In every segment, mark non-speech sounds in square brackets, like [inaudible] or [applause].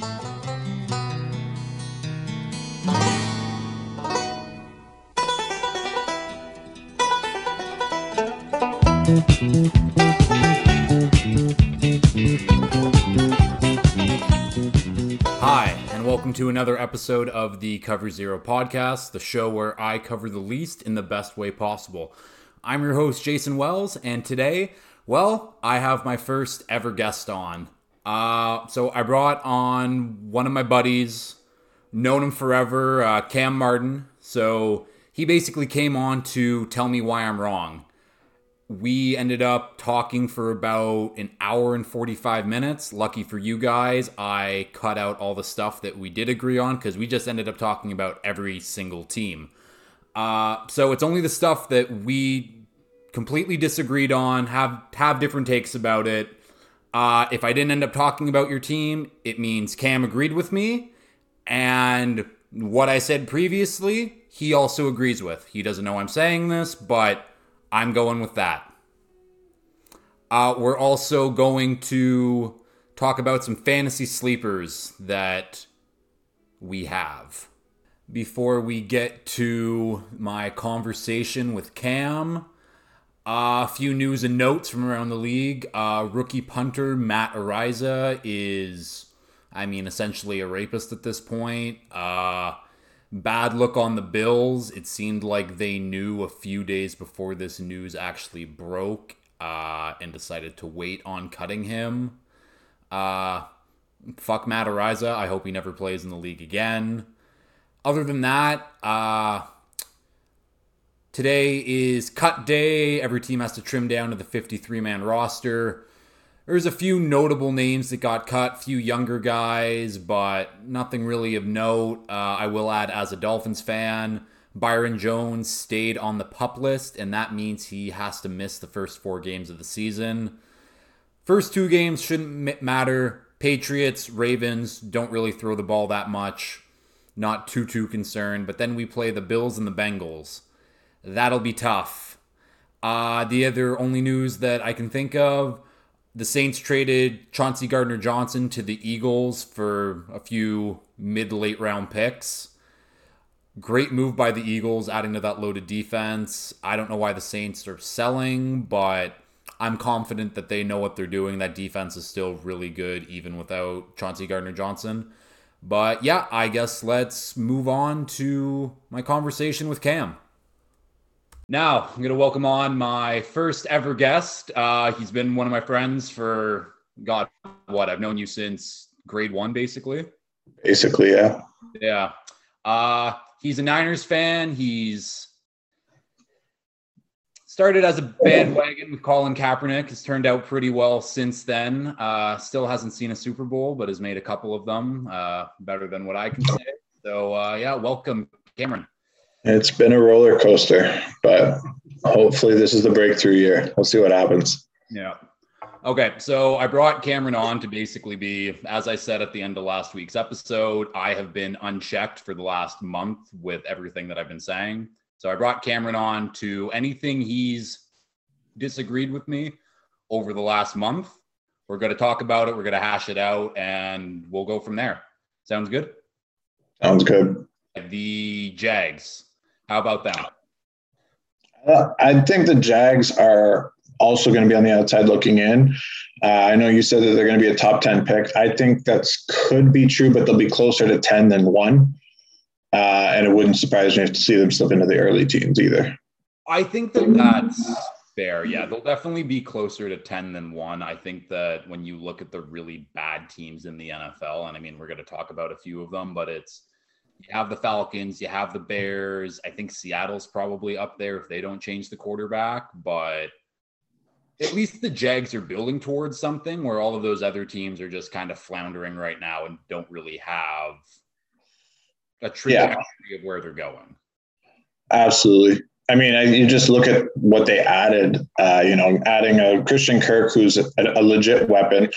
Hi, and welcome to another episode of the Cover Zero podcast, the show where I cover the least in the best way possible. I'm your host, Jason Wells, and today, well, I have my first ever guest on. Uh, so I brought on one of my buddies, known him forever, uh, Cam Martin. So he basically came on to tell me why I'm wrong we ended up talking for about an hour and 45 minutes. Lucky for you guys, I cut out all the stuff that we did agree on because we just ended up talking about every single team. Uh, so it's only the stuff that we completely disagreed on, have have different takes about it. Uh, if I didn't end up talking about your team, it means Cam agreed with me, and what I said previously, he also agrees with. He doesn't know I'm saying this, but I'm going with that. Uh, we're also going to talk about some fantasy sleepers that we have. Before we get to my conversation with Cam, uh, a few news and notes from around the league. Uh, rookie punter Matt Araiza is, I mean, essentially a rapist at this point. Uh, bad look on the Bills. It seemed like they knew a few days before this news actually broke uh, and decided to wait on cutting him. Uh, fuck Matt Araiza. I hope he never plays in the league again. Other than that, uh, today is cut day. Every team has to trim down to the 53 man roster. There's a few notable names that got cut, few younger guys, but nothing really of note. Uh, I will add, as a Dolphins fan, Byron Jones stayed on the pup list, and that means he has to miss the first four games of the season. First two games shouldn't matter. Patriots, Ravens don't really throw the ball that much. Not too, too concerned. But then we play the Bills and the Bengals. That'll be tough. Uh, the other only news that I can think of the Saints traded Chauncey Gardner Johnson to the Eagles for a few mid late round picks. Great move by the Eagles, adding to that loaded defense. I don't know why the Saints are selling, but I'm confident that they know what they're doing. That defense is still really good, even without Chauncey Gardner Johnson. But yeah, I guess let's move on to my conversation with Cam. Now, I'm going to welcome on my first ever guest. Uh, he's been one of my friends for, God, what? I've known you since grade one, basically. Basically, yeah. Yeah. Uh, he's a Niners fan. He's started as a bandwagon with Colin Kaepernick. Has turned out pretty well since then. Uh, still hasn't seen a Super Bowl, but has made a couple of them uh, better than what I can say. So, uh, yeah, welcome, Cameron. It's been a roller coaster, but hopefully this is the breakthrough year. We'll see what happens. Yeah. Okay, so I brought Cameron on to basically be, as I said at the end of last week's episode, I have been unchecked for the last month with everything that I've been saying. So I brought Cameron on to anything he's disagreed with me over the last month. We're going to talk about it, we're going to hash it out, and we'll go from there. Sounds good? Sounds good. The Jags. How about that? Uh, I think the Jags are also going to be on the outside looking in. Uh, I know you said that they're going to be a top 10 pick. I think that's could be true, but they'll be closer to 10 than one. Uh, and it wouldn't surprise me to see them slip into the early teens either. I think that that's fair. Yeah, they'll definitely be closer to 10 than one. I think that when you look at the really bad teams in the NFL, and I mean, we're going to talk about a few of them, but it's you have the Falcons, you have the Bears. I think Seattle's probably up there if they don't change the quarterback, but at least the Jags are building towards something where all of those other teams are just kind of floundering right now and don't really have a trajectory yeah. of where they're going. Absolutely. I mean, I, you just look at what they added. Uh, you know, adding a Christian Kirk, who's a, a legit weapon,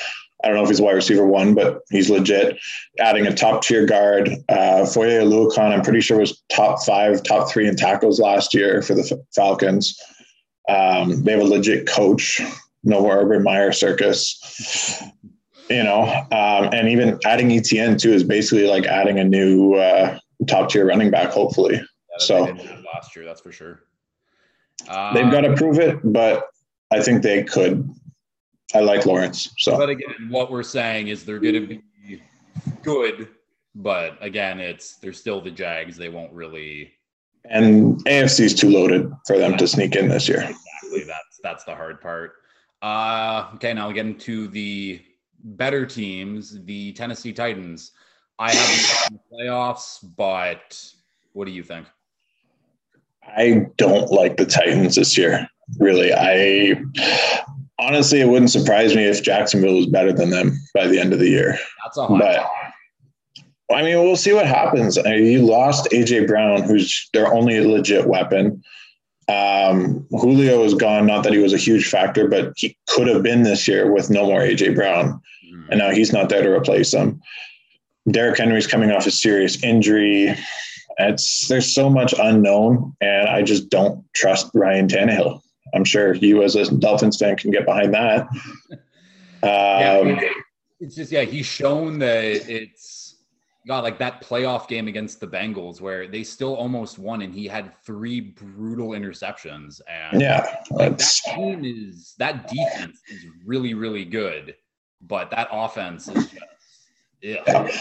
I don't know if he's wide receiver one, but he's legit. Adding a top tier guard, uh, Foye Oluokun, I'm pretty sure was top five, top three in tackles last year for the Falcons. Um, they have a legit coach, no Urban Meyer circus. you know, um, and even adding ETN too is basically like adding a new uh, top tier running back, hopefully. Yeah, so last year, that's for sure. Uh, they've got to prove it, but I think they could. I like Lawrence. So, but again, what we're saying is they're going to be good, but again, it's they're still the Jags. They won't really. And AFC is too loaded for them to sneak in this year. Exactly. That's that's the hard part. Uh, okay, now we get into the better teams, the Tennessee Titans. I haven't the playoffs, but what do you think? I don't like the Titans this year. Really, I honestly, it wouldn't surprise me if Jacksonville was better than them by the end of the year. That's a but, I mean, we'll see what happens. I mean, you lost AJ Brown, who's their only legit weapon. Um, Julio is gone. Not that he was a huge factor, but he could have been this year with no more AJ Brown, mm. and now he's not there to replace him. Derrick Henry's coming off a serious injury. It's there's so much unknown, and I just don't trust Ryan Tannehill. I'm sure you, as a Dolphins fan, can get behind that. [laughs] Um, yeah, it's just yeah, he's shown that it's got like that playoff game against the Bengals where they still almost won, and he had three brutal interceptions. And yeah, like, that team is that defense is really really good, but that offense is just yeah.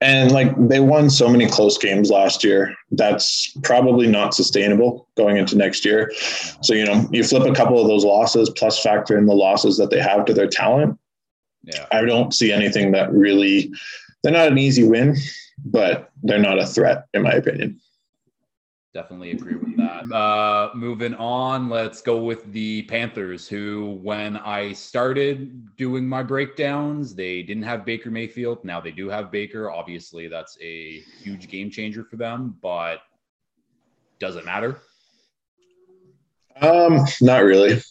And like they won so many close games last year. That's probably not sustainable going into next year. So you know you flip a couple of those losses plus factor in the losses that they have to their talent. Yeah. I don't see anything that really they're not an easy win but they're not a threat in my opinion definitely agree with that. Uh, moving on, let's go with the Panthers, who, when I started doing my breakdowns, they didn't have Baker Mayfield. Now they do have Baker. Obviously, that's a huge game changer for them, but does it matter? Um, not really.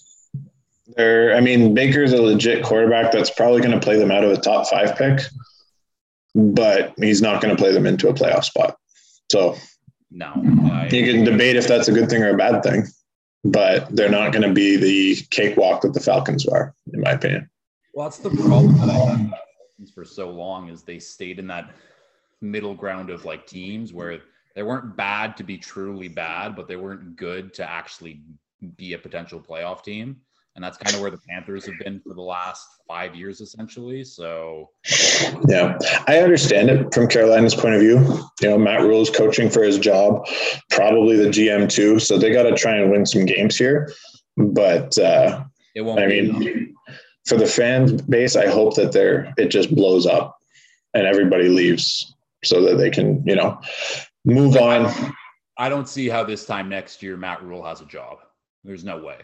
They're, I mean, Baker's a legit quarterback that's probably going to play them out of a top five pick, but he's not going to play them into a playoff spot. So no. I, you can debate if that's a good thing or a bad thing, but they're not going to be the cakewalk that the Falcons are, in my opinion. Well, that's the problem that I had for so long is they stayed in that middle ground of like teams where they weren't bad to be truly bad, but they weren't good to actually be a potential playoff team and that's kind of where the Panthers have been for the last five years, essentially. So, yeah, I understand it from Carolina's point of view. You know, Matt Rhule is coaching for his job, probably the GM too. So they got to try and win some games here. But uh, it won't. I mean, for the fan base, I hope that they're it just blows up and everybody leaves so that they can, you know, move on. I don't see how this time next year Matt Rhule has a job. There's no way.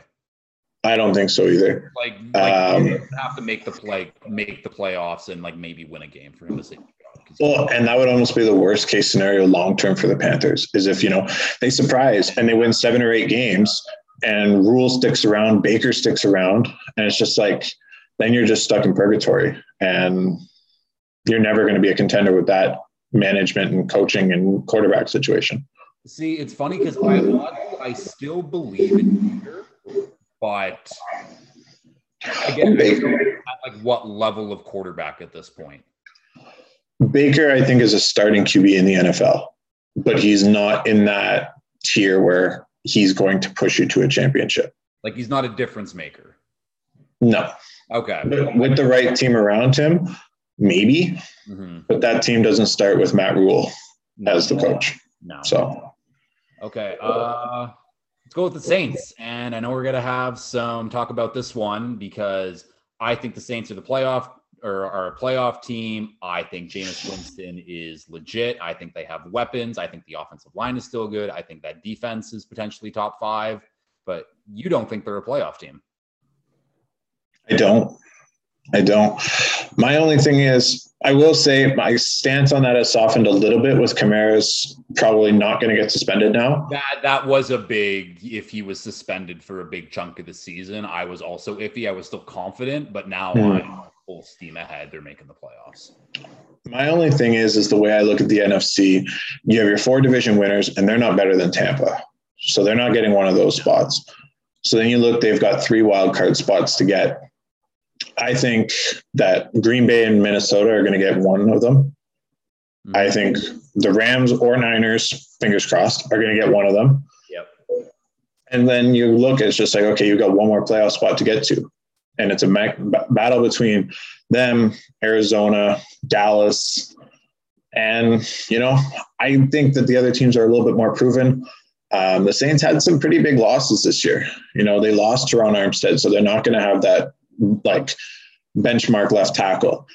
I don't think so either. Like, like um, have to make the play, make the playoffs, and like maybe win a game for him to say. Well, and that would almost be the worst case scenario long term for the Panthers is if you know they surprise and they win seven or eight games, and Rhule sticks around, Baker sticks around, and it's just like then you're just stuck in purgatory, and you're never going to be a contender with that management and coaching and quarterback situation. See, it's funny because I I still believe in Baker but again, at like what level of quarterback at this point? Baker, I think, is a starting QB in the NFL, but he's not in that tier where he's going to push you to a championship. Like he's not a difference maker. No. Okay. But with the right team around him, maybe. Mm-hmm. But that team doesn't start with Matt Rhule as the coach. No. So. Okay. Uh, let's go with the Saints. And I know we're going to have some talk about this one because I think the Saints are the playoff or are a playoff team. I think Jameis Winston is legit. I think they have weapons. I think the offensive line is still good. I think that defense is potentially top five, but you don't think they're a playoff team. I don't. I don't. My only thing is, I will say my stance on that has softened a little bit with Kamara's probably not going to get suspended now. That that was a big if he was suspended for a big chunk of the season. I was also iffy. I was still confident, but now mm. I'm full steam ahead. They're making the playoffs. My only thing is, is the way I look at the NFC. You have your four division winners, and they're not better than Tampa, so they're not getting one of those spots. So then you look; they've got three wild card spots to get I think that Green Bay and Minnesota are going to get one of them. Mm-hmm. I think the Rams or Niners, fingers crossed, are going to get one of them. Yep. And then you look, it's just like, okay, you've got one more playoff spot to get to. And it's a ma- battle between them, Arizona, Dallas. And, you know, I think that the other teams are a little bit more proven. Um, the Saints had some pretty big losses this year. You know, they lost Terron Armstead, so they're not going to have that like benchmark left tackle.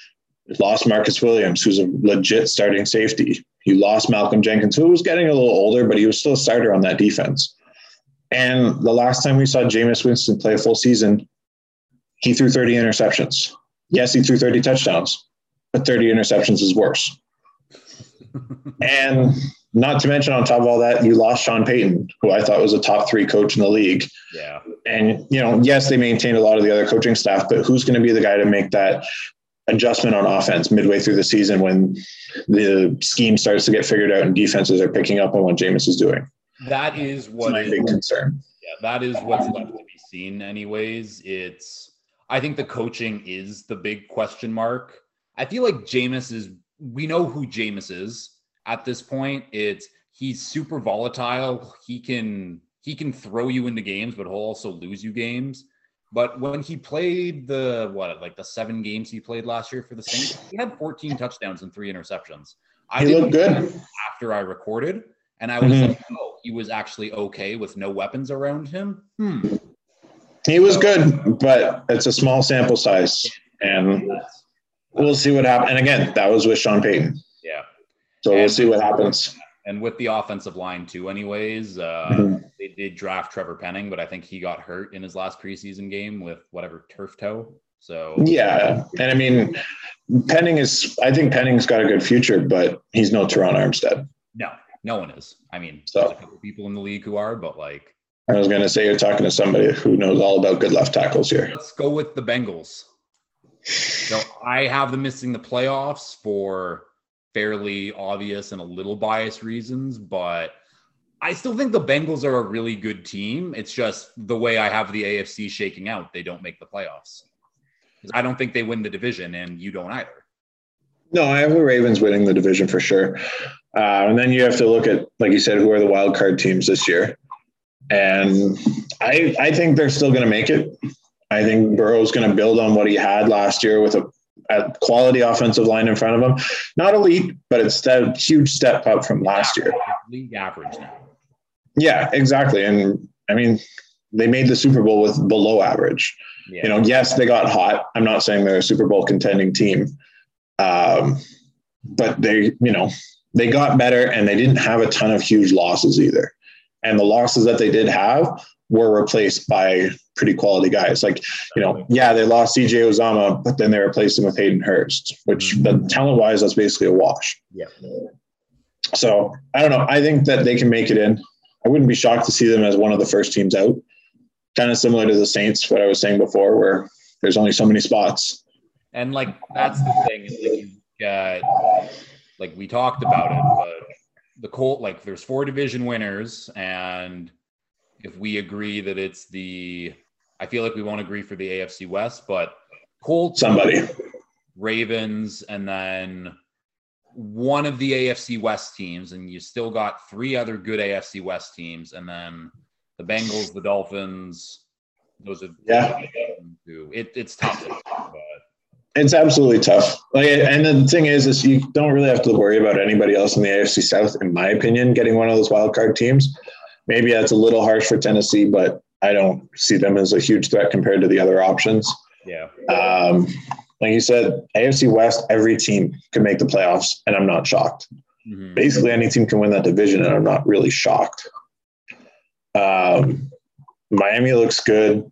Lost Marcus Williams, who's a legit starting safety. You lost Malcolm Jenkins, who was getting a little older, but he was still a starter on that defense. And the last time we saw Jameis Winston play a full season, he threw 30 interceptions. Yes, he threw 30 touchdowns, but 30 interceptions is worse. [laughs] and not to mention, on top of all that, you lost Sean Payton, who I thought was a top three coach in the league. Yeah. And, you know, yes, they maintained a lot of the other coaching staff, but who's going to be the guy to make that adjustment on offense midway through the season when the scheme starts to get figured out and defenses are picking up on what Jameis is doing? That is what my big concern. Yeah, that is what's left to be seen, anyways. It's, I think the coaching is the big question mark. I feel like Jameis is, we know who Jameis is at this point. It's he's super volatile. He can he can throw you into games, but he'll also lose you games. But when he played the what like the seven games he played last year for the Saints, he had 14 [laughs] touchdowns and three interceptions. I he looked good after I recorded, and I was mm-hmm. like, oh, he was actually okay with no weapons around him. Hmm. He was good, but it's a small sample size, and we'll see what happens. And again, that was with Sean Payton. Yeah. So and we'll see what happens. And with the offensive line too, anyways, uh, mm-hmm. They did draft Trevor Penning, but I think he got hurt in his last preseason game with whatever turf toe. So yeah, and I mean, Penning is. I think Penning's got a good future, but he's no Terron Armstead. No, no one is. I mean, so, there's a couple people in the league who are, but like. I was going to say you're talking to somebody who knows all about good left tackles here. Let's go with the Bengals. So I have them missing the playoffs for fairly obvious and a little biased reasons, but I still think the Bengals are a really good team. It's just the way I have the AFC shaking out, they don't make the playoffs. I don't think they win the division, and you don't either. No, I have the Ravens winning the division for sure. Uh, and then you have to look at, like you said, who are the wild card teams this year. And I, I think they're still going to make it. I think Burrow's going to build on what he had last year with a a quality offensive line in front of him. Not elite, but it's a huge step up from last year. League average now. Yeah, exactly. And I mean, they made the Super Bowl with below average. Yeah. You know, yes, they got hot. I'm not saying they're a Super Bowl contending team, um, but they, you know, they got better and they didn't have a ton of huge losses either. And the losses that they did have were replaced by pretty quality guys. Like, you know, yeah, they lost CJ Uzomah, but then they replaced him with Hayden Hurst, which mm-hmm. talent wise, that's basically a wash. Yeah. So I don't know. I think that they can make it in. I wouldn't be shocked to see them as one of the first teams out. Kind of similar to the Saints, what I was saying before, where there's only so many spots. And like that's the thing, like you got like we talked about it, but the Colt like there's four division winners and if we agree that it's the I feel like we won't agree for the AFC West, but Colts, somebody, Ravens, and then one of the AFC West teams, and you still got three other good AFC West teams, and then the Bengals, the Dolphins. Those are yeah. It, it's tough, but it's absolutely tough. Like, and the thing is, is you don't really have to worry about anybody else in the AFC South, in my opinion, getting one of those wild card teams. Maybe that's a little harsh for Tennessee, but I don't see them as a huge threat compared to the other options. Yeah. Um, like you said, AFC West, every team can make the playoffs, and I'm not shocked. Mm-hmm. Basically, any team can win that division, and I'm not really shocked. Um, Miami looks good.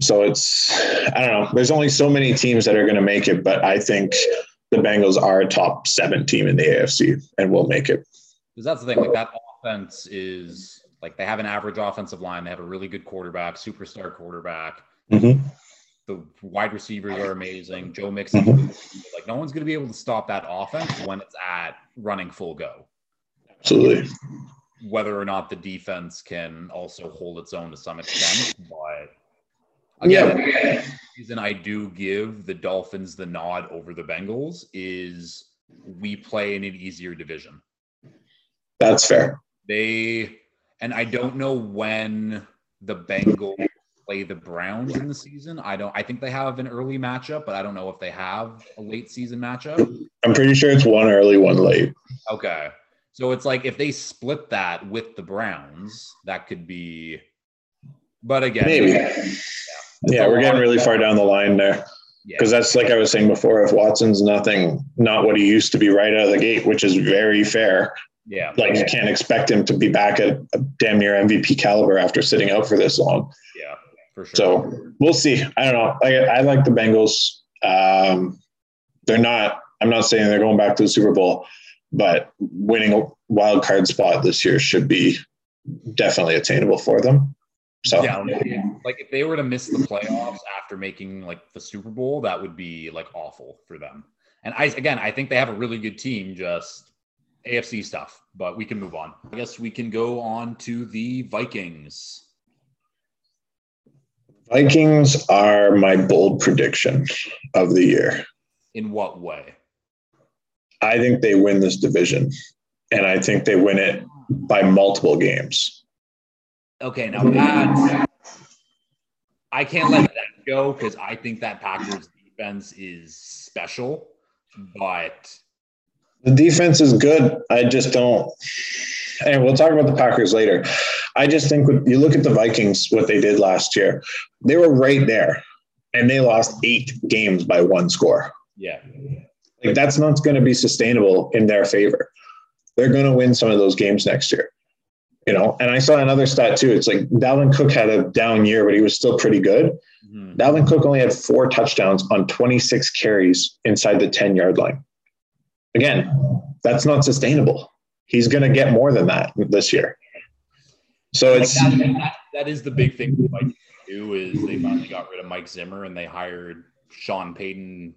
So it's, I don't know. There's only so many teams that are going to make it, but I think the Bengals are a top seven team in the AFC and will make it. Because that's the thing, like that offense is like they have an average offensive line. They have a really good quarterback, superstar quarterback. Mm-hmm. The wide receivers are amazing. [laughs] Joe Mixon, mm-hmm. like no one's going to be able to stop that offense when it's at running full go. Absolutely. Whether or not the defense can also hold its own to some extent, but Again, yeah. reason I do give the Dolphins the nod over the Bengals is we play in an easier division. That's fair. They and I don't know when the Bengals play the Browns in the season. I don't. I think they have an early matchup, but I don't know if they have a late season matchup. I'm pretty sure it's one early, one late. Okay, so it's like if they split that with the Browns, that could be. But again, maybe. Yeah, yeah we're getting really far down the line there. Because yeah. that's like I was saying before, if Watson's nothing, not what he used to be right out of the gate, which is very fair. Yeah. Like you can't expect him to be back at a damn near MVP caliber after sitting out for this long. Yeah. For sure. So we'll see. I don't know. I, I like the Bengals. Um, they're not. I'm not saying they're going back to the Super Bowl, but winning a wild card spot this year should be definitely attainable for them. So yeah, like if they were to miss the playoffs after making like the Super Bowl, that would be like awful for them. And I again, I think they have a really good team. Just AFC stuff, but we can move on. I guess we can go on to the Vikings. Vikings are my bold prediction of the year. In what way? I think they win this division, and I think they win it by multiple games. Okay, now that I can't let that go because I think that Packers defense is special, but the defense is good. I just don't. And we'll talk about the Packers later. I just think when you look at the Vikings, what they did last year, they were right there and they lost eight games by one score. Yeah. Like that's not going to be sustainable in their favor. They're going to win some of those games next year. You know, and I saw another stat too. It's like Dalvin Cook had a down year, but he was still pretty good. Mm-hmm. Dalvin Cook only had four touchdowns on 26 carries inside the 10 yard line. Again, that's not sustainable. He's going to get more than that this year. So it's that, that, that is the big thing Vikings do is they finally got rid of Mike Zimmer and they hired Sean Payton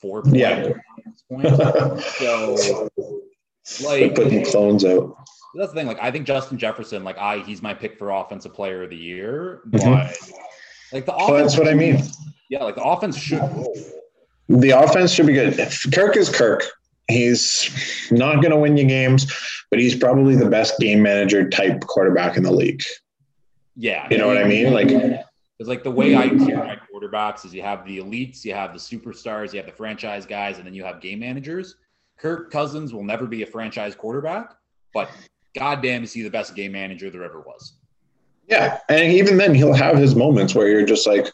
four yeah. [laughs] so like putting clones out. That's the thing. Like I think Justin Jefferson, like I he's my pick for offensive player of the year. Mm-hmm. But mm-hmm. like the offense well, that's what I mean. Yeah, like the offense should roll. The offense should be good. Kirk is Kirk. He's not going to win you games, but he's probably the best game manager type quarterback in the league. Yeah. You know what I mean? Like, it's like the way I tier my quarterbacks is you have the elites, you have the superstars, you have the franchise guys, and then you have game managers. Kirk Cousins will never be a franchise quarterback, but goddamn, is he the best game manager there ever was? Yeah. And even then, he'll have his moments where you're just like,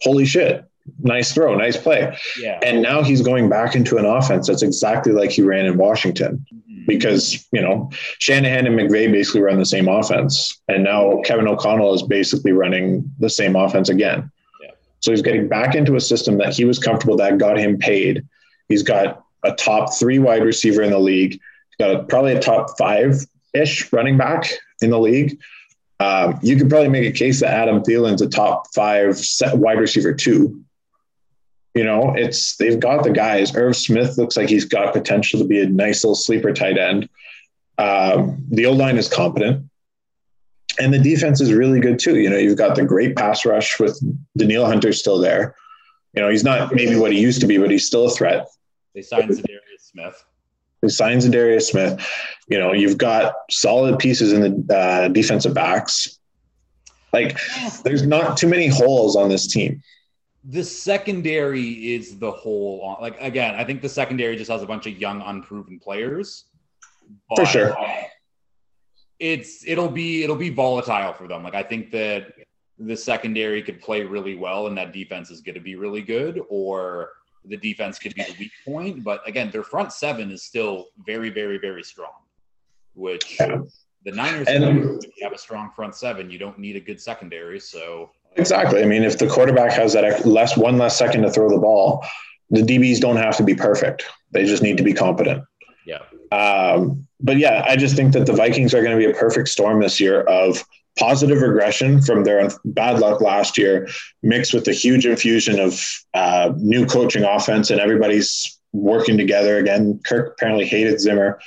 holy shit, nice throw, nice play. Yeah. And now he's going back into an offense that's exactly like he ran in Washington. Mm-hmm. Because, you know, Shanahan and McVay basically run the same offense. And now Kevin O'Connell is basically running the same offense again. Yeah. So he's getting back into a system that he was comfortable that got him paid. He's got a top three wide receiver in the league. He's got a, probably a top five ish running back in the league. Um, you could probably make a case that Adam Thielen's a top five set wide receiver too. You know, it's they've got the guys. Irv Smith looks like he's got potential to be a nice little sleeper tight end. Um, the old line is competent, and the defense is really good too. You know, you've got the great pass rush with Danielle Hunter still there. You know, he's not maybe what he used to be, but he's still a threat. They signed Za'Darius Smith. They signed Za'Darius Smith. You know, you've got solid pieces in the uh, defensive backs. Like, there's not too many holes on this team the secondary is the whole like again i think the secondary just has a bunch of young unproven players. For sure. It's it'll be it'll be volatile for them. Like i think that the secondary could play really well and that defense is going to be really good or the defense could be the weak point. But again their front seven is still very very very strong which yeah. the niners and, have a strong front seven. You don't need a good secondary so Exactly. I mean, if the quarterback has that less one less second to throw the ball, the DBs don't have to be perfect. They just need to be competent. Yeah. Um, but yeah, I just think that the Vikings are going to be a perfect storm this year of positive regression from their bad luck last year, mixed with the huge infusion of uh, new coaching offense, and everybody's working together again. Kirk apparently hated Zimmer.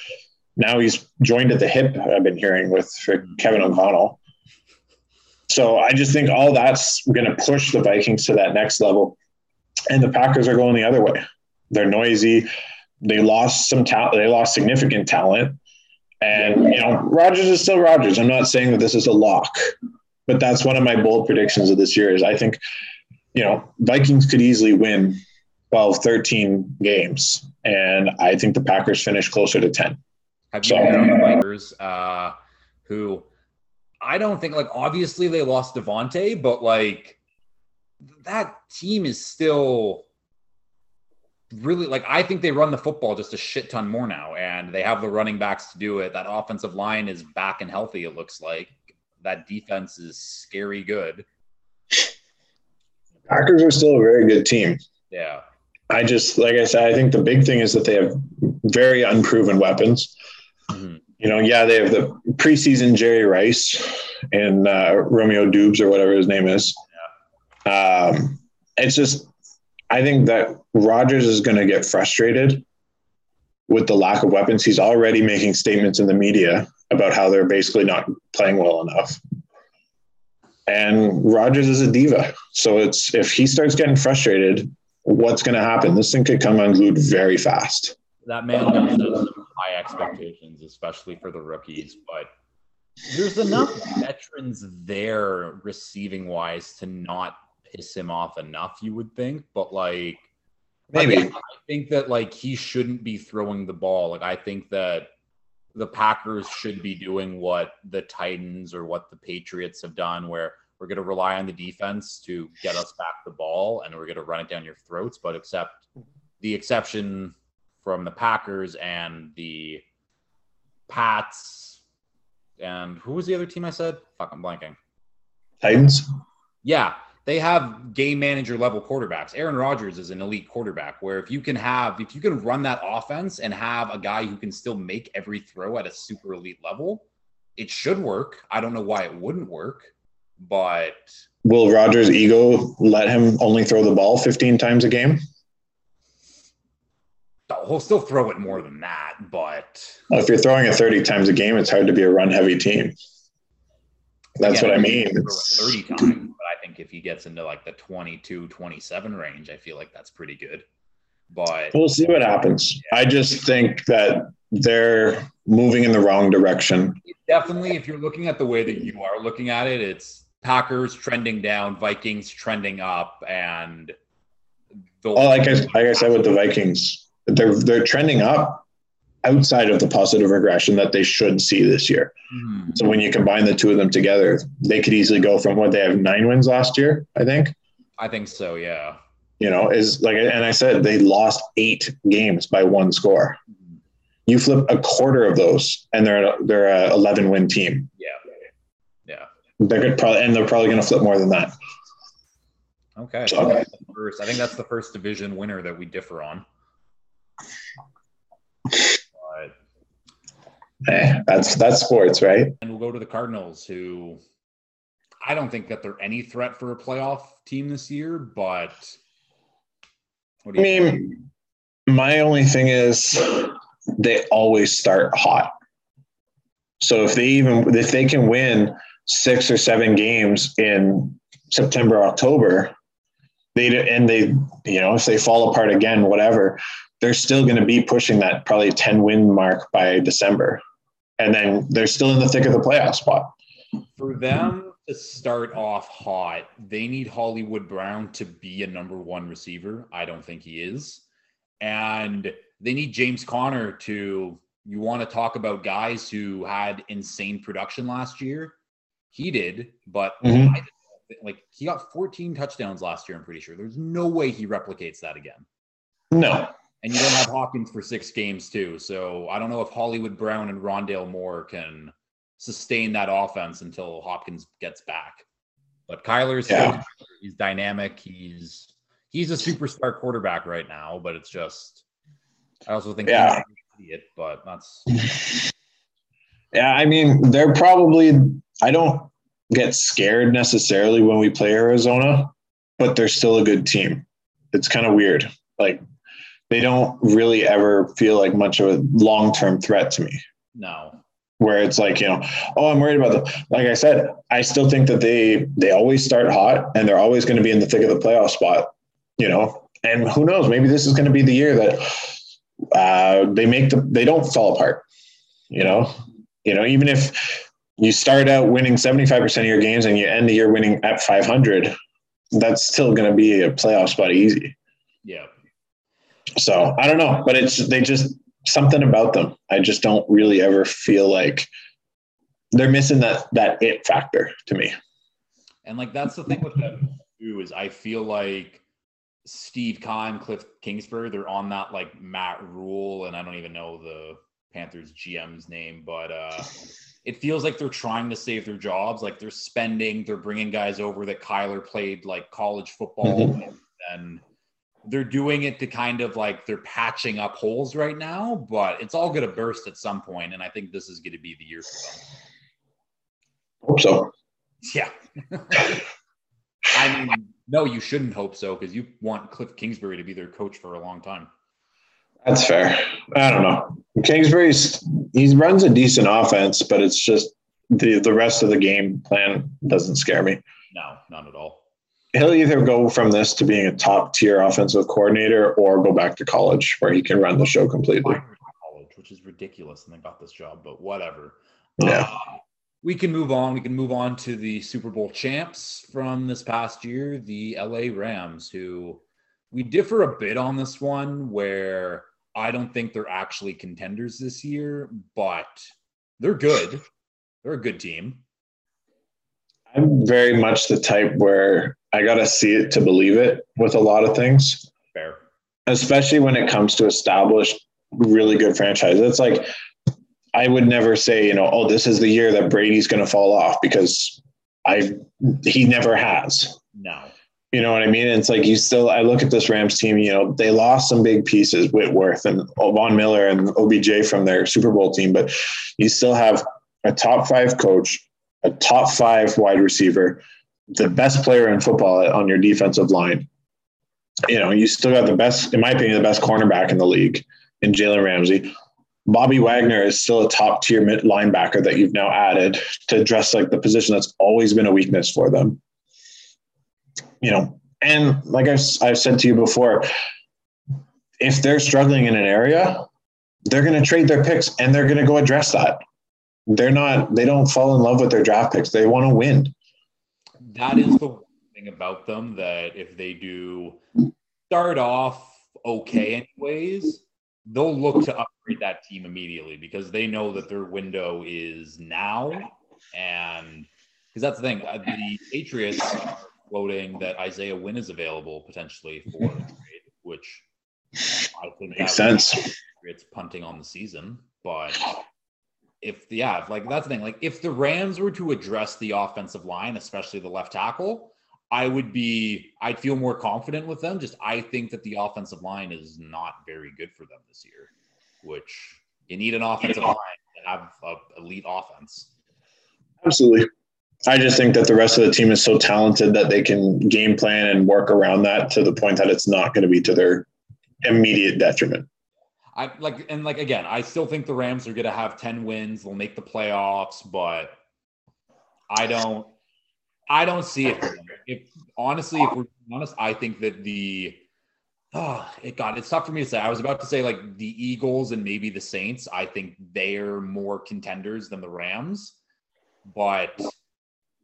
Now he's joined at the hip. I've been hearing with Kevin O'Connell. So I just think all that's going to push the Vikings to that next level. And the Packers are going the other way. They're noisy. They lost some talent. They lost significant talent. And, you know, Rodgers is still Rodgers. I'm not saying that this is a lock, but that's one of my bold predictions of this year is I think, you know, Vikings could easily win 12, 13 games. And I think the Packers finish closer to 10. Have you so, on the Vikings, uh, who I don't think like obviously they lost Davante, but like that team is still really like I think they run the football just a shit ton more now, and they have the running backs to do it. That offensive line is back and healthy. It looks like that defense is scary good. Packers are still a very good team. Yeah. I just like I said, I think the big thing is that they have very unproven weapons. Mm-hmm. You know, yeah, they have the preseason Jerry Rice and uh, Romeo Doubs or whatever his name is. Um, it's just I think that Rodgers is going to get frustrated with the lack of weapons. He's already making statements in the media about how they're basically not playing well enough. And Rodgers is a diva. So it's if he starts getting frustrated, what's going to happen? This thing could come unglued very fast. That man some high expectations, especially for the rookies, but there's enough veterans there receiving wise to not piss him off enough, you would think. But like, maybe I think that like he shouldn't be throwing the ball. Like, I think that the Packers should be doing what the Titans or what the Patriots have done, where we're going to rely on the defense to get us back the ball and we're going to run it down your throats. But except the exception from the Packers and the Pats and who was the other team I said? Fuck, I'm blanking. Titans. Yeah, they have game manager level quarterbacks. Aaron Rodgers is an elite quarterback where if you can have if you can run that offense and have a guy who can still make every throw at a super elite level, it should work. I don't know why it wouldn't work, but will Rodgers' ego let him only throw the ball 15 times a game? He'll still throw it more than that, but well, if you're throwing it 30 times a game, it's hard to be a run heavy team. That's Again, what I mean. 30 [clears throat] times but I think if he gets into like the 22, 27 range, I feel like that's pretty good. But we'll see what happens. Yeah. I just think that they're moving in the wrong direction. Definitely, if you're looking at the way that you are looking at it, it's Packers trending down, Vikings trending up, and oh, like I, like I said with the Vikings, they're they're trending up outside of the positive regression that they should see this year. Mm-hmm. So when you combine the two of them together, they could easily go from what they have nine wins last year, I think. I think so, yeah. You know, is like, and I said they lost eight games by one score. Mm-hmm. You flip a quarter of those, and they're they're a eleven win team. Yeah, yeah. They could probably, and they're probably going to flip more than that. Okay. So, first, I think that's the first division winner that we differ on. Hey, that's that's sports, right? And we'll go to the Cardinals, who I don't think that they're any threat for a playoff team this year, but I mean, think? my only thing is they always start hot. So if they even if they can win six or seven games in September, October, they and they you know if they fall apart again, whatever, they're still going to be pushing that probably 10 win mark by December. And then they're still in the thick of the playoff spot. For them to start off hot, they need Hollywood Brown to be a number one receiver. I don't think he is. And they need James Conner to, you want to talk about guys who had insane production last year? He did, but mm-hmm. Like he got 14 touchdowns last year, I'm pretty sure. There's no way he replicates that again. No and you don't have Hopkins for six games too. So I don't know if Hollywood Brown and Rondale Moore can sustain that offense until Hopkins gets back. But Kyler's yeah. he's dynamic. He's he's a superstar quarterback right now, but it's just I also think yeah. he's an idiot, but that's [laughs] yeah, I mean, they're probably I don't get scared necessarily when we play Arizona, but they're still a good team. It's kind of weird. Like they don't really ever feel like much of a long term threat to me. No. where it's like you know oh i'm worried about them like i said i still think that they they always start hot and they're always going to be in the thick of the playoff spot you know and who knows maybe this is going to be the year that uh, they make the they don't fall apart you know you know even if you start out winning 75% of your games and you end the year winning at 500 that's still going to be a playoff spot easy Yeah. So i don't know but it's they just something about them i just don't really ever feel like they're missing that that it factor to me And like that's the thing with them too is I feel like Steve Kahn, Cliff Kingsbury, they're on that like Matt Rhule, and I don't even know the Panthers GM's name, but uh it feels like they're trying to save their jobs. Like they're spending, they're bringing guys over that Kyler played like college football, Mhm. and they're doing it to kind of like they're patching up holes right now. But it's all going to burst at some point, and I think this is going to be the year for them. hope so Yeah. [laughs] I mean, no, you shouldn't hope so because you want Cliff Kingsbury to be their coach for a long time. that's fair i don't know kingsbury's he runs a decent offense but it's just the the rest of the game plan doesn't scare me No, not at all. He'll either go from this to being a top tier offensive coordinator or go back to college where he can run the show completely college, which is ridiculous, and they got this job, but whatever. Yeah. Uh, we can move on. We can move on to the Super Bowl champs from this past year, the LA Rams, who we differ a bit on this one, where I don't think they're actually contenders this year, but they're good. They're a good team. I'm very much the type where i gotta see it to believe it with a lot of things Fair. especially when it comes to established really good franchise. It's like I would never say, you know, oh, this is the year that Brady's going to fall off because I he never has. No. You know what I mean? And it's like you still. I look at this Rams team. You know, they lost some big pieces, Whitworth and Von Miller and OBJ from their Super Bowl team, but you still have a top five coach, a top five wide receiver, the best player in football on your defensive line. You know, you still got the best, in my opinion, the best cornerback in the league in Jalen Ramsey. Bobby Wagner is still a top tier linebacker that you've now added to address like the position that's always been a weakness for them. You know, and like I've, I've said to you before, if they're struggling in an area, they're going to trade their picks and they're going to go address that. They're not, they don't fall in love with their draft picks. They want to win. That is the one thing about them that if they do start off okay, anyways, they'll look to upgrade that team immediately because they know that their window is now. And because that's the thing, uh, the Patriots are floating that Isaiah Wynn is available potentially for trade, which I think Makes that would be sense. It's punting on the season, but if the yeah, if, like that's the thing. Like if the Rams were to address the offensive line, especially the left tackle, I would be I'd feel more confident with them. Just I think that the offensive line is not very good for them this year, which you need an offensive line to have a elite offense. Absolutely. I just think that the rest of the team is so talented that they can game plan and work around that to the point that it's not going to be to their immediate detriment. I like and like again, I still think the Rams are gonna have 10 wins, they'll make the playoffs, but I don't I don't see it. If honestly, if we're honest, I think that the oh it got it's tough for me to say. I was about to say like the Eagles and maybe the Saints. I think they're more contenders than the Rams, but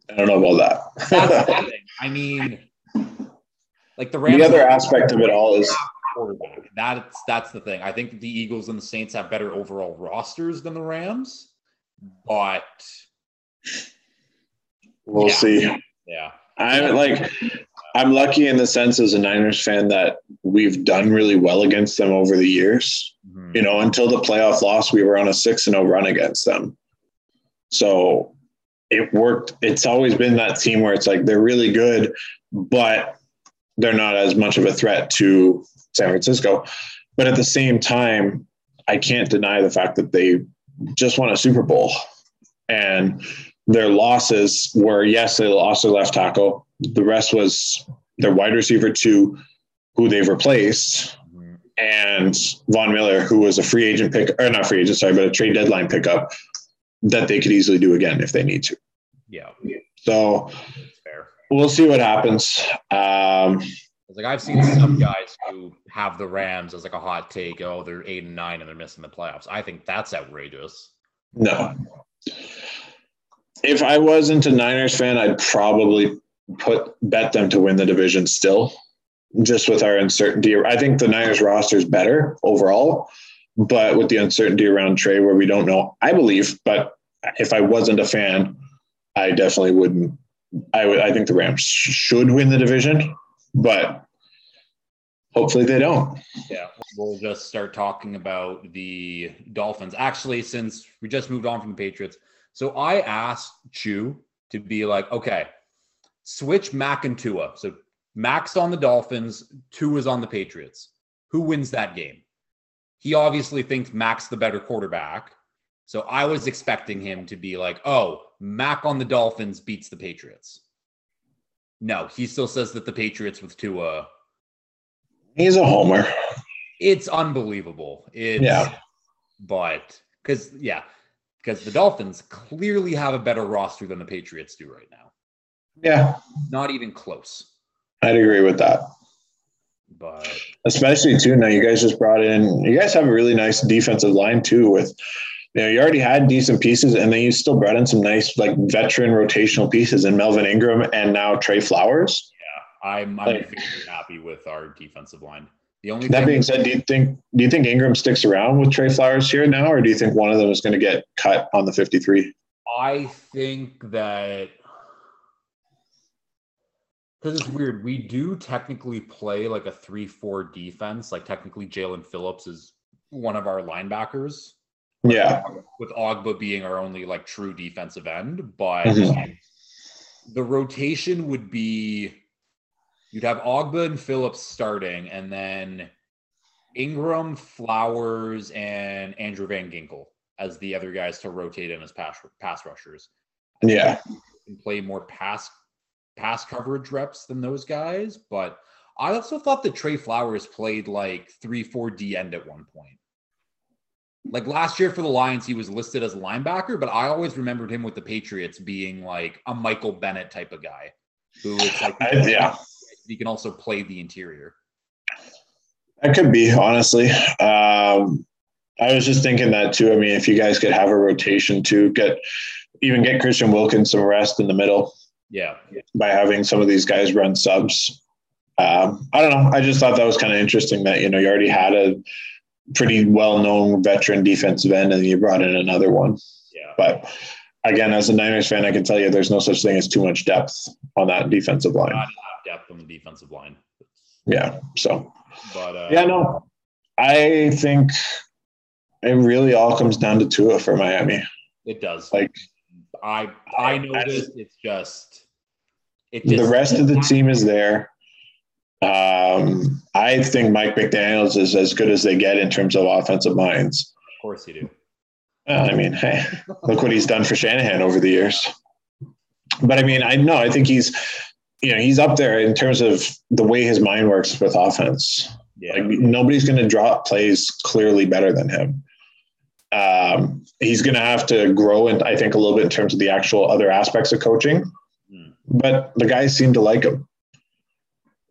I don't know about that. I mean, like the Rams. the other aspect of it all is quarterback. That's that's the thing. I think the Eagles and the Saints have better overall rosters than the Rams, but we'll Yeah. see. yeah, I'm like, I'm lucky in the sense as a Niners fan that we've done really well against them over the years. Mhm. You know, until the playoff loss, we were on a six and zero run against them. So it worked. It's always been that team where it's like they're really good, but they're not as much of a threat to San Francisco. But at the same time, I can't deny the fact that they just won a Super Bowl. And their losses were yes, they lost their left tackle. The rest was their wide receiver two, who they've replaced, and Von Miller, who was a free agent pick or not free agent, sorry, but a trade deadline pickup. that they could easily do again if they need to. Yeah. So. We'll see what happens. Um, like I've seen some guys who have the Rams as like a hot take. Oh, they're eight and nine and they're missing the playoffs. I think that's outrageous. No. If I wasn't a Niners fan, I'd probably put bet them to win the division still, just with our uncertainty. I think the Niners roster is better overall, but with the uncertainty around trade where we don't know, I believe. But if I wasn't a fan, I definitely wouldn't. I. I think the Rams should win the division, but hopefully they don't. Yeah, we'll just start talking about the Dolphins. Actually, since we just moved on from the Patriots, so I asked Chew to be like, okay, switch Mac and Tua. So Mac's on the Dolphins, Tua's on the Patriots. Who wins that game? He obviously thinks Mac's the better quarterback. So I was expecting him to be like, oh, Mac on the Dolphins beats the Patriots. No, he still says that the Patriots with Tua. He's a homer. It's unbelievable. It's, yeah. But because, yeah, because the Dolphins clearly have a better roster than the Patriots do right now. Yeah. Not even close. I'd agree with that. But especially too now you guys just brought in you guys have a really nice defensive line too with you know you already had decent pieces and then you still brought in some nice like veteran rotational pieces in Melvin Ingram and now Trey Flowers. Yeah, I'm I'm like, happy with our defensive line. The only that being said, do you think do you think Ingram sticks around with Trey Flowers here now, or do you think one of them is going to get cut on the 53? I think that because it's weird. We do technically play like a three-four defense. Like technically, Jaelan Phillips is one of our linebackers. Yeah, with Ogbah being our only like true defensive end, but mm-hmm. the rotation would be you'd have Ogbah and Phillips starting, and then Ingram, Flowers, and Andrew Van Ginkel as the other guys to rotate in as pass pass rushers. Yeah, and play more pass pass coverage reps than those guys, but I also thought that Trey Flowers played like three, four D end at one point. Like last year for the Lions, he was listed as a linebacker, but I always remembered him with the Patriots being like a Michael Bennett type of guy who is like, [laughs] yeah, he can also play the interior. That could be, honestly. Um, I was just thinking that too. I mean, if you guys could have a rotation to get even get Christian Wilkins some rest in the middle. Yeah. By having some of these guys run subs. Um, I don't know. I just thought that was kind of interesting that, you know, you already had a pretty well known veteran defensive end and you brought in another one. Yeah. But again, as a Niners fan, I can tell you there's no such thing as too much depth on that defensive line. Not depth on the defensive line. Yeah. So, but uh, yeah, no, I think it really all comes down to Tua for Miami. It does. Like, I I know this. It's just it. Just, the rest of the team is there. Um, I think Mike McDaniel's is as good as they get in terms of offensive minds. Of course, you do. Well, I mean, hey, look what he's done for Shanahan over the years. But I mean, I know I think he's, you know, he's up there in terms of the way his mind works with offense. Yeah. Like nobody's going to drop plays clearly better than him. Um, he's going to have to grow, and I think a little bit in terms of the actual other aspects of coaching. Mm. But the guys seem to like him.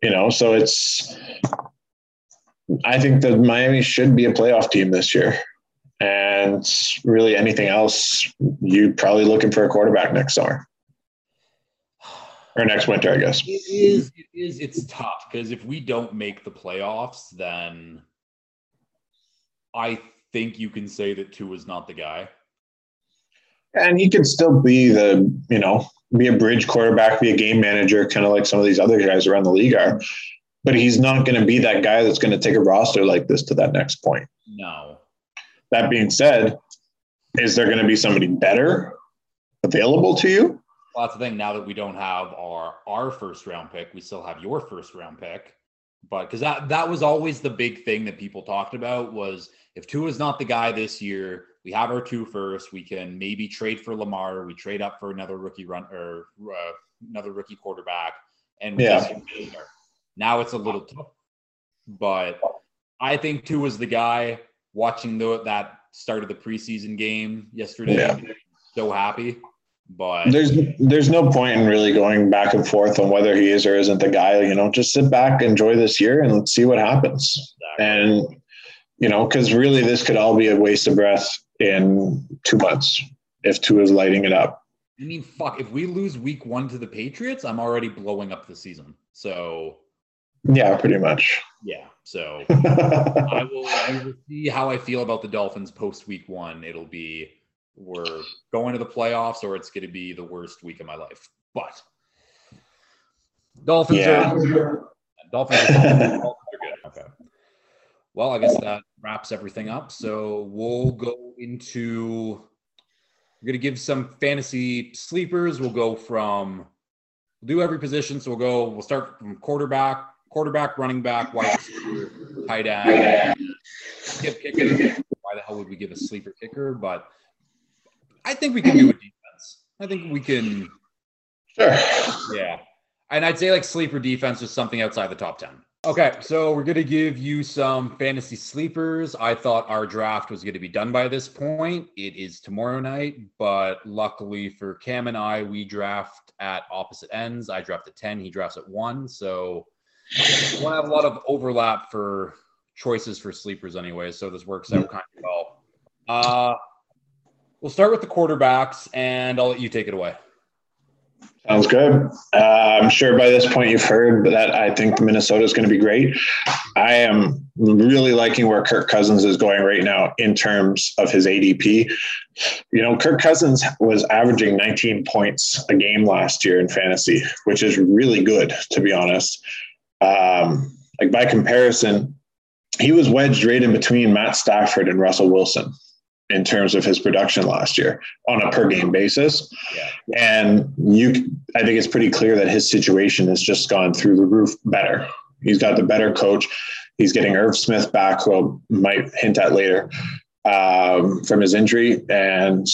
You know, so it's. I think that Miami should be a playoff team this year, and really anything else, you're probably looking for a quarterback next summer or next winter, I guess. It is. It is. It's tough because if we don't make the playoffs, then I think you can say that Tua is not the guy. And he could still be the, you know, be a bridge quarterback, be a game manager, kind of like some of these other guys around the league are. But he's not going to be that guy that's going to take a roster like this to that next point. No. That being said, is there going to be somebody better available to you? Well, that's the thing. Now that we don't have our our first round pick, we still have your first round pick. But because that that was always the big thing that people talked about was if Tua is not the guy this year, we have our Tua first. We can maybe trade for Lamar. We trade up for another rookie run or uh, another rookie quarterback, and yeah. now it's a little tough. But I think two was the guy. Watching the that start of the preseason game yesterday, yeah. so happy. But there's there's no point in really going back and forth on whether he is or isn't the guy. You know, just sit back, enjoy this year, and see what happens. Exactly. And you know, because really, this could all be a waste of breath in two months if Tua is lighting it up. I mean, fuck, if we lose week one to the Patriots, I'm already blowing up the season. So yeah, pretty much. Yeah. So [laughs] I, will, I will see how I feel about the Dolphins post week one. It'll be we're going to the playoffs or it's going to be the worst week of my life. But Dolphins yeah. are Dolphins are, Dolphins are good. Okay. Well, I guess that wraps everything up. Mm-hmm. So we'll go into we're going to give some fantasy sleepers. We'll go from we'll do every position. So we'll go. We'll start from quarterback, quarterback, running back, wide receiver, tight end. Give kicker. Why the hell would we give a sleeper kicker? But I think we can do a defense. I think we can. Sure. Yeah, and I'd say like sleeper defense is something outside the top ten. Okay, so we're going to give you some fantasy sleepers. I thought our draft was going to be done by this point. It is tomorrow night, but luckily for Cam and I, we draft at opposite ends. I draft at 10, he drafts at 1. So we'll have a lot of overlap for choices for sleepers anyway. So this works out kind of well. Uh, we'll start with the quarterbacks, and I'll let you take it away. Sounds good. Uh, I'm sure by this point you've heard that I think Minnesota is going to be great. I am really liking where Kirk Cousins is going right now in terms of his ADP. You know, Kirk Cousins was averaging 19 points a game last year in fantasy, which is really good, to be honest. Um, like by comparison, he was wedged right in between Matt Stafford and Russell Wilson in terms of his production last year on a per game basis. Yeah. And you, I think it's pretty clear that his situation has just gone through the roof better. He's got the better coach. He's getting Irv Smith back, who I might hint at later um, from his injury. And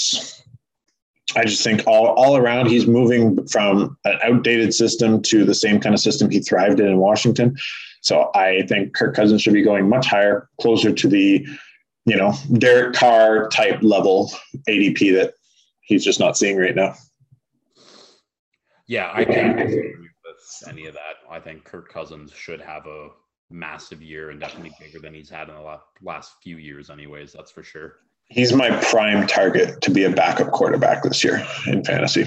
I just think all, all around, he's moving from an outdated system to the same kind of system he thrived in in Washington. So I think Kirk Cousins should be going much higher, closer to the you know, Derek Carr type level ADP that he's just not seeing right now. Yeah, I can't agree with any of that. I think Kirk Cousins should have a massive year and definitely bigger than he's had in the last few years, anyways. That's for sure. He's my prime target to be a backup quarterback this year in fantasy.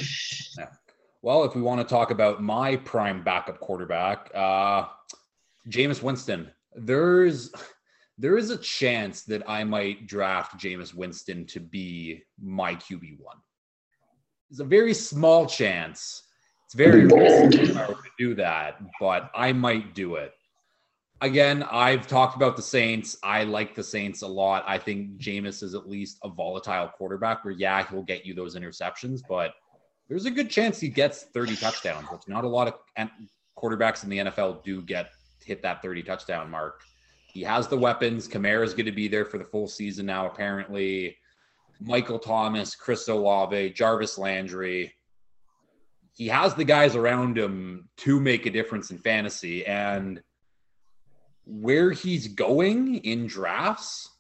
Yeah. Well, if we want to talk about my prime backup quarterback, uh, Jameis Winston, there's there is a chance that I might draft Jameis Winston to be my QB one. It's a very small chance. It's very risky to do that, but I might do it. Again, I've talked about the Saints. I like the Saints a lot. I think Jameis is at least a volatile quarterback where, yeah, he'll get you those interceptions, but there's a good chance he gets 30 touchdowns, which not a lot of quarterbacks in the NFL do get hit that 30 touchdown mark. He has the weapons. Kamara is going to be there for the full season now, apparently. Michael Thomas, Chris Olave, Jarvis Landry. He has the guys around him to make a difference in fantasy. And where he's going in drafts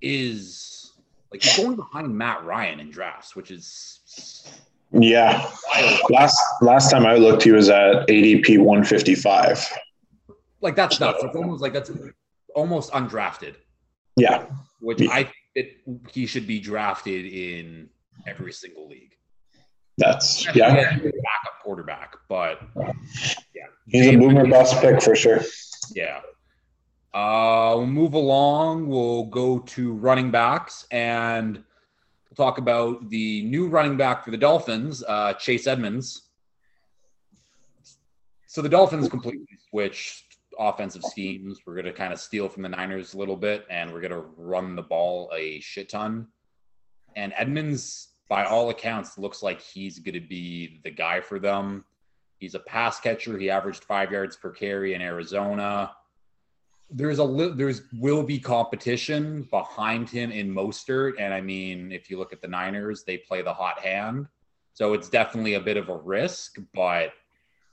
is like he's going behind Matt Ryan in drafts, which is yeah. Last last time I looked, he was at ADP 155. Like that's nuts. It's [laughs] almost like that's almost undrafted. Yeah. Which yeah. I think he should be drafted in every single league. That's yeah. Backup quarterback, but yeah. He's Jameis, a boomer bust pick for sure. Yeah. Uh, we'll move along. We'll go to running backs and we'll talk about the new running back for the Dolphins, uh, Chase Edmonds. So the Dolphins completely switched offensive schemes. We're going to kind of steal from the Niners a little bit, and we're going to run the ball a shit ton. And Edmonds, by all accounts, looks like he's going to be the guy for them. He's a pass catcher. He averaged five yards per carry in Arizona. There's a li- there's will be competition behind him in Mostert, and I mean, if you look at the Niners, they play the hot hand, so it's definitely a bit of a risk, but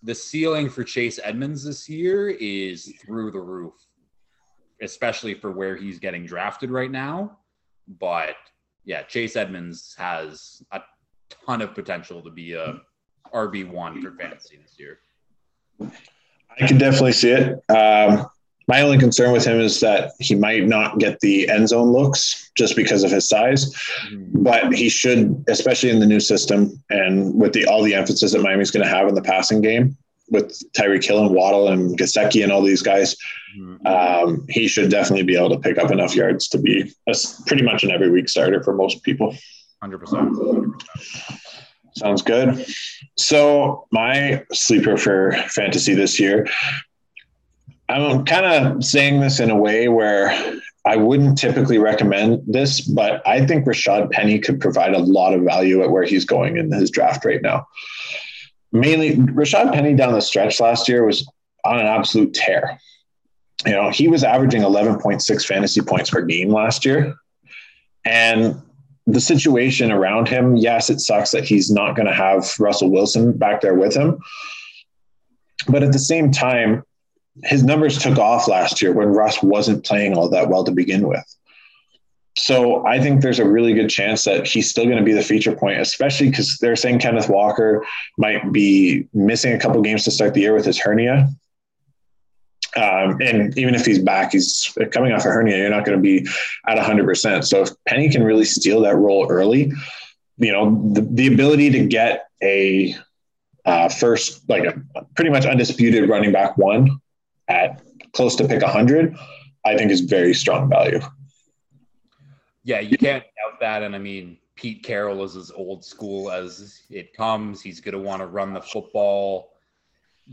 the ceiling for Chase Edmonds this year is through the roof, especially for where he's getting drafted right now. But yeah, Chase Edmonds has a ton of potential to be a RB one for fantasy this year. I can definitely see it. Um, my only concern with him is that he might not get the end zone looks just because of his size, mm-hmm. but he should, especially in the new system and with the all the emphasis that Miami's going to have in the passing game with Tyreek Hill and Waddle and Gesicki and all these guys, mm-hmm. um, he should definitely be able to pick up enough yards to be a, pretty much an every week starter for most people. 100%. Sounds good. So my sleeper for fantasy this year I'm kind of saying this in a way where I wouldn't typically recommend this, but I think Rashad Penny could provide a lot of value at where he's going in his draft right now. Mainly, Rashad Penny down the stretch last year was on an absolute tear. You know, he was averaging 11.6 fantasy points per game last year. And the situation around him, yes, it sucks that he's not going to have Russell Wilson back there with him. But at the same time, his numbers took off last year when Russ wasn't playing all that well to begin with. So I think there's a really good chance that he's still going to be the feature point, especially because they're saying Kenneth Walker might be missing a couple games to start the year with his hernia. Um, and even if he's back, he's coming off a hernia. You're not going to be at 100%. So if Penny can really steal that role early, you know, the, the ability to get a uh, first, like a pretty much undisputed running back one at close to pick 100, I think is very strong value. Yeah, you can't doubt that. And I mean, Pete Carroll is as old school as it comes. He's going to want to run the football.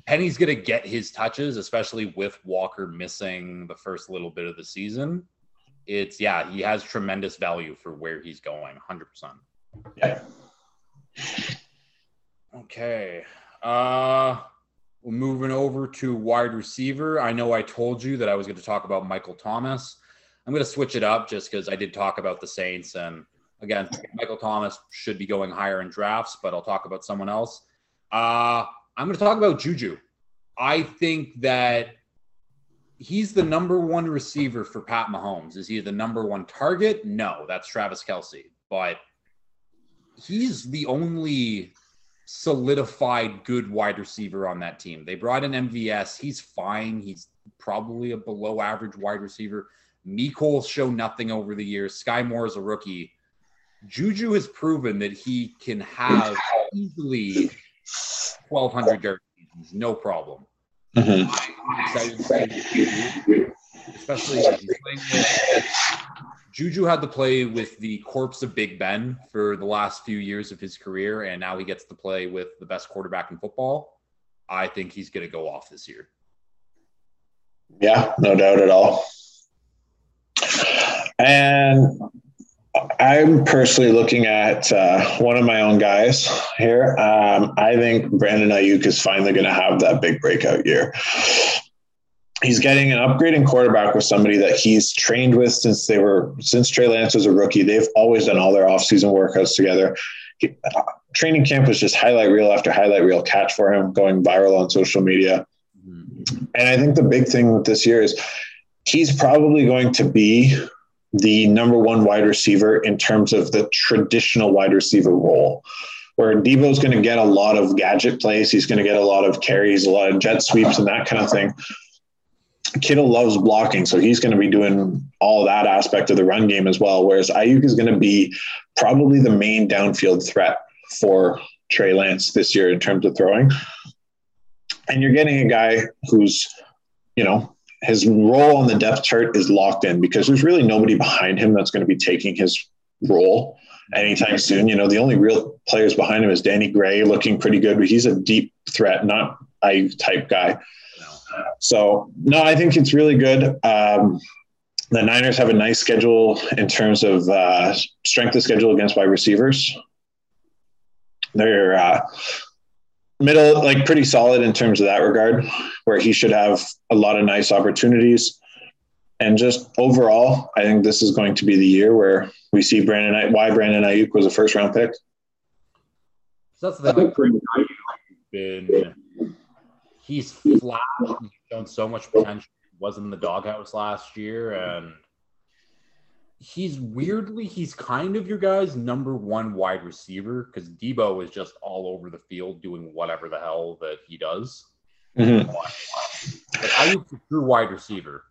Penny's going to get his touches, especially with Walker missing the first little bit of the season. It's, yeah, he has tremendous value for where he's going, 100%. Yeah. Okay. Uh, moving over to wide receiver. I know I told you that I was going to talk about Michael Thomas. I'm going to switch it up just because I did talk about the Saints. And again, Michael Thomas should be going higher in drafts, but I'll talk about someone else. Uh, I'm going to talk about Juju. I think that he's the number one receiver for Pat Mahomes. Is he the number one target? No, that's Travis Kelce. But he's the only solidified good wide receiver on that team. They brought in MVS. He's fine. He's probably a below average wide receiver. Mecole show nothing over the years. Skyy Moore is a rookie. Juju has proven that he can have easily 1,200 yards, no problem. Mm-hmm. especially playing with Juju had to play with the corpse of Big Ben for the last few years of his career, and now he gets to play with the best quarterback in football. I think he's going to go off this year. Yeah, no doubt at all. And I'm personally looking at uh, one of my own guys here. Um, I think Brandon Aiyuk is finally going to have that big breakout year he's getting an upgrading quarterback with somebody that he's trained with since they were since Trey Lance was a rookie. They've always done all their offseason workouts together. He, uh, training camp was just highlight reel after highlight reel catch for him, going viral on social media. Mm-hmm. And I think the big thing with this year is he's probably going to be the number one wide receiver in terms of the traditional wide receiver role. Where Deebo's going to get a lot of gadget plays, he's going to get a lot of carries, a lot of jet sweeps, and that kind of thing Kittle loves blocking, so he's going to be doing all that aspect of the run game as well. Whereas Aiyuk is going to be probably the main downfield threat for Trey Lance this year in terms of throwing. And you're getting a guy who's, you know, his role on the depth chart is locked in because there's really nobody behind him that's going to be taking his role anytime soon. You know, the only real players behind him is Danny Gray looking pretty good, but he's a deep threat, not a type guy. So no, I think it's really good. Um, the Niners have a nice schedule in terms of uh, strength of schedule against wide receivers. They're uh, middle, like pretty solid in terms of that regard, where he should have a lot of nice opportunities. And just overall, I think this is going to be the year where we see Brandon, why Brandon Aiyuk was a first round pick. So that's the thing. Been he's flat. He's shown so much potential. He was in the doghouse last year, and he's weirdly he's kind of your guy's number one wide receiver because Deebo is just all over the field doing whatever the hell that he does. Mhm. But Aiyuk's a true wide receiver.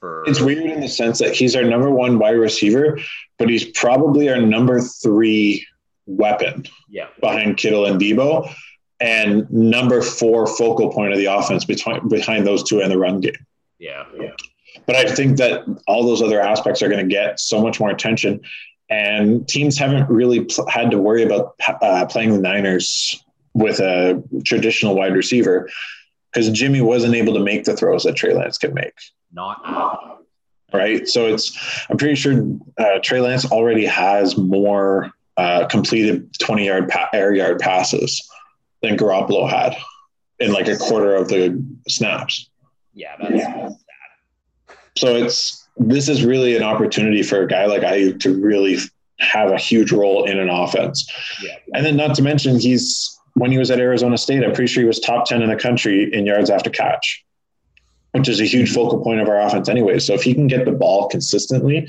For It's weird in the sense that he's our number one wide receiver, but he's probably our number three weapon yeah, behind Kittle and Deebo, and number four focal point of the offense between behind those two in the run game. yeah, But I think that all those other aspects are going to get so much more attention, and teams haven't really pl- had to worry about uh, playing the Niners with a traditional wide receiver because Jimmy wasn't able to make the throws that Trey Lance could make. not right? So it's I'm pretty sure uh, Trey Lance already has more uh, completed 20 yard pa- air yard passes than Garoppolo had in like a quarter of the snaps. yeah. That's So it's this is really an opportunity for a guy like Aiyuk to really have a huge role in an offense. yeah. And then not to mention he's when he was at Arizona State, I'm pretty sure he was top 10 in the country in yards after catch, which is a huge focal point of our offense anyway. So if he can get the ball consistently,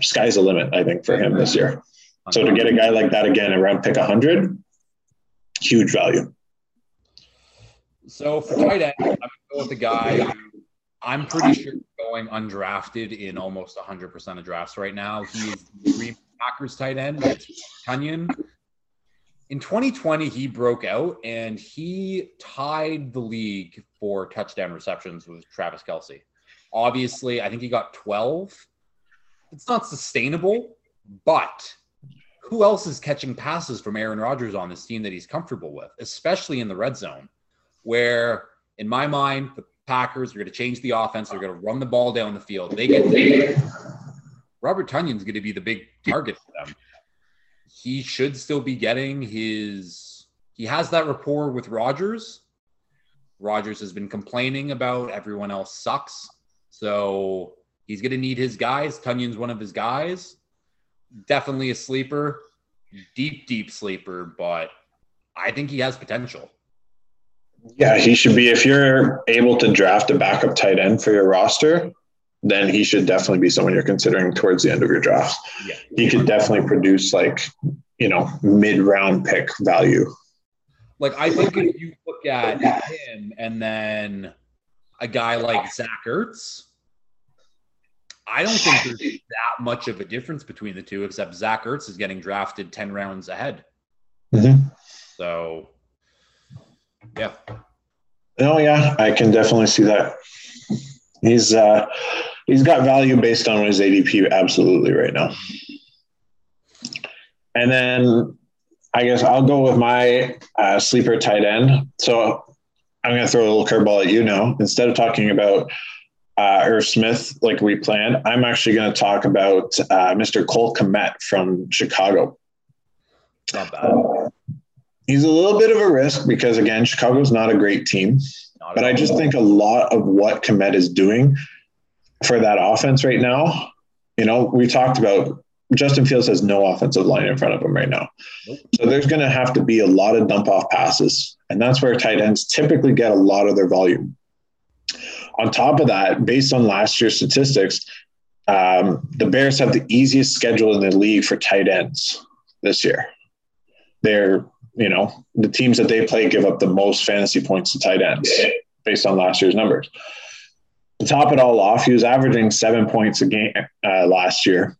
sky's the limit, I think, for him this year. So to get a guy like that again around pick 100, huge value. So for tight end, I'm gonna go with the guy I'm pretty sure going undrafted in almost 100% of drafts right now. He's Green Packers tight end, Tonyan. In 2020, he broke out and he tied the league for touchdown receptions with Travis Kelce. Obviously, I think he got 12. It's not sustainable, but who else is catching passes from Aaron Rodgers on this team that he's comfortable with, especially in the red zone? where in my mind the Packers are going to change the offense. They're going to run the ball down the field. They get Robert Tonyan's going to be the big target for them. He should still be getting his. He has that rapport with Rodgers. Rodgers has been complaining about everyone else sucks, so he's going to need his guys. Tonyan's one of his guys. Definitely a sleeper, deep, deep sleeper, but I think he has potential. Yeah, he should be. If you're able to draft a backup tight end for your roster, then he should definitely be someone you're considering towards the end of your draft. Yeah. He could definitely produce like, you know, mid round pick value. Like I think if you look at him and then a guy like Zach Ertz, I don't think there's that much of a difference between the two, except Zach Ertz is getting drafted 10 rounds ahead. Mhm. So yeah. Oh yeah, I can definitely see that. He's uh he's got value based on his ADP absolutely right now. And then I guess I'll go with my uh, sleeper tight end. So I'm going to throw a little curveball at you now. Instead of talking about uh, Irv Smith like we planned, I'm actually going to talk about uh, Mr. Cole Kmet from Chicago. Not bad. He's a little bit of a risk because again, Chicago's not a great team. Not But I just think a lot of what Kmet is doing for that offense right now, you know, we talked about Justin Fields has no offensive line in front of him right now. Nope. So there's going to have to be a lot of dump off passes. And that's where tight ends typically get a lot of their volume. On top of that, based on last year's statistics, um, the Bears have the easiest schedule in the league for tight ends this year. They're, you know, the teams that they play give up the most fantasy points to tight ends based on last year's numbers. To top it all off, he was averaging seven points a game uh, last year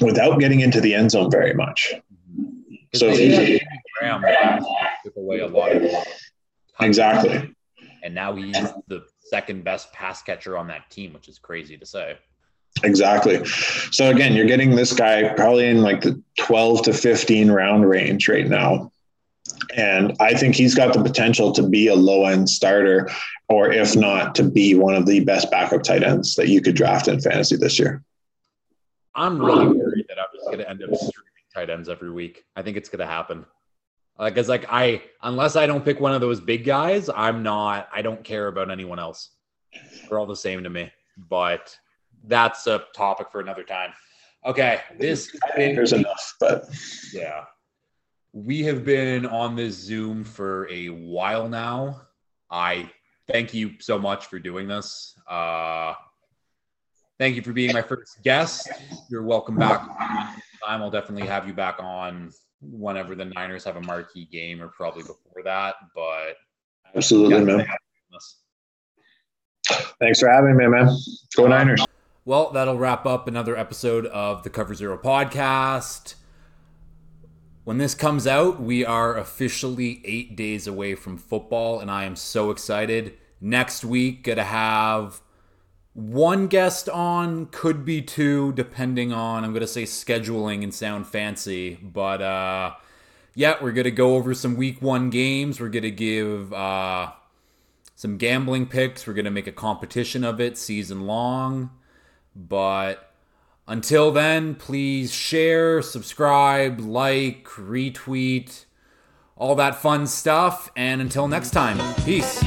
without getting into the end zone very much. so they he's- did have Jimmy Graham took away a lot of Exactly. and now he's the second best pass catcher on that team, which is crazy to say. Exactly. So again, you're getting this guy probably in like the 12 to 15 round range right now. And I think he's got the potential to be a low end starter, or if not, to be one of the best backup tight ends that you could draft in fantasy this year. I'm really worried that I'm just going to end up streaming tight ends every week. I think it's going to happen. Because like I, unless I don't pick one of those big guys, I'm not. I don't care about anyone else. They're all the same to me. But that's a topic for another time. Okay, this [laughs] There's enough, but yeah. We have been on this Zoom for a while now. I thank you so much for doing this. Uh, thank you for being my first guest. You're welcome back. Time I'll definitely have you back on whenever the Niners have a marquee game, or probably before that. But absolutely, man. Thanks for having me, man. Go Niners. Well, that'll wrap up another episode of the Cover Zero podcast. When this comes out, we are officially eight days away from football, and I am so excited. Next week, gonna have one guest on, could be two, depending on I'm gonna say scheduling and sound fancy, but uh, yeah, we're gonna go over some week one games. We're gonna give uh, some gambling picks. We're gonna make a competition of it season long, but until then, please share, subscribe, like, retweet, all that fun stuff. And until next time, peace.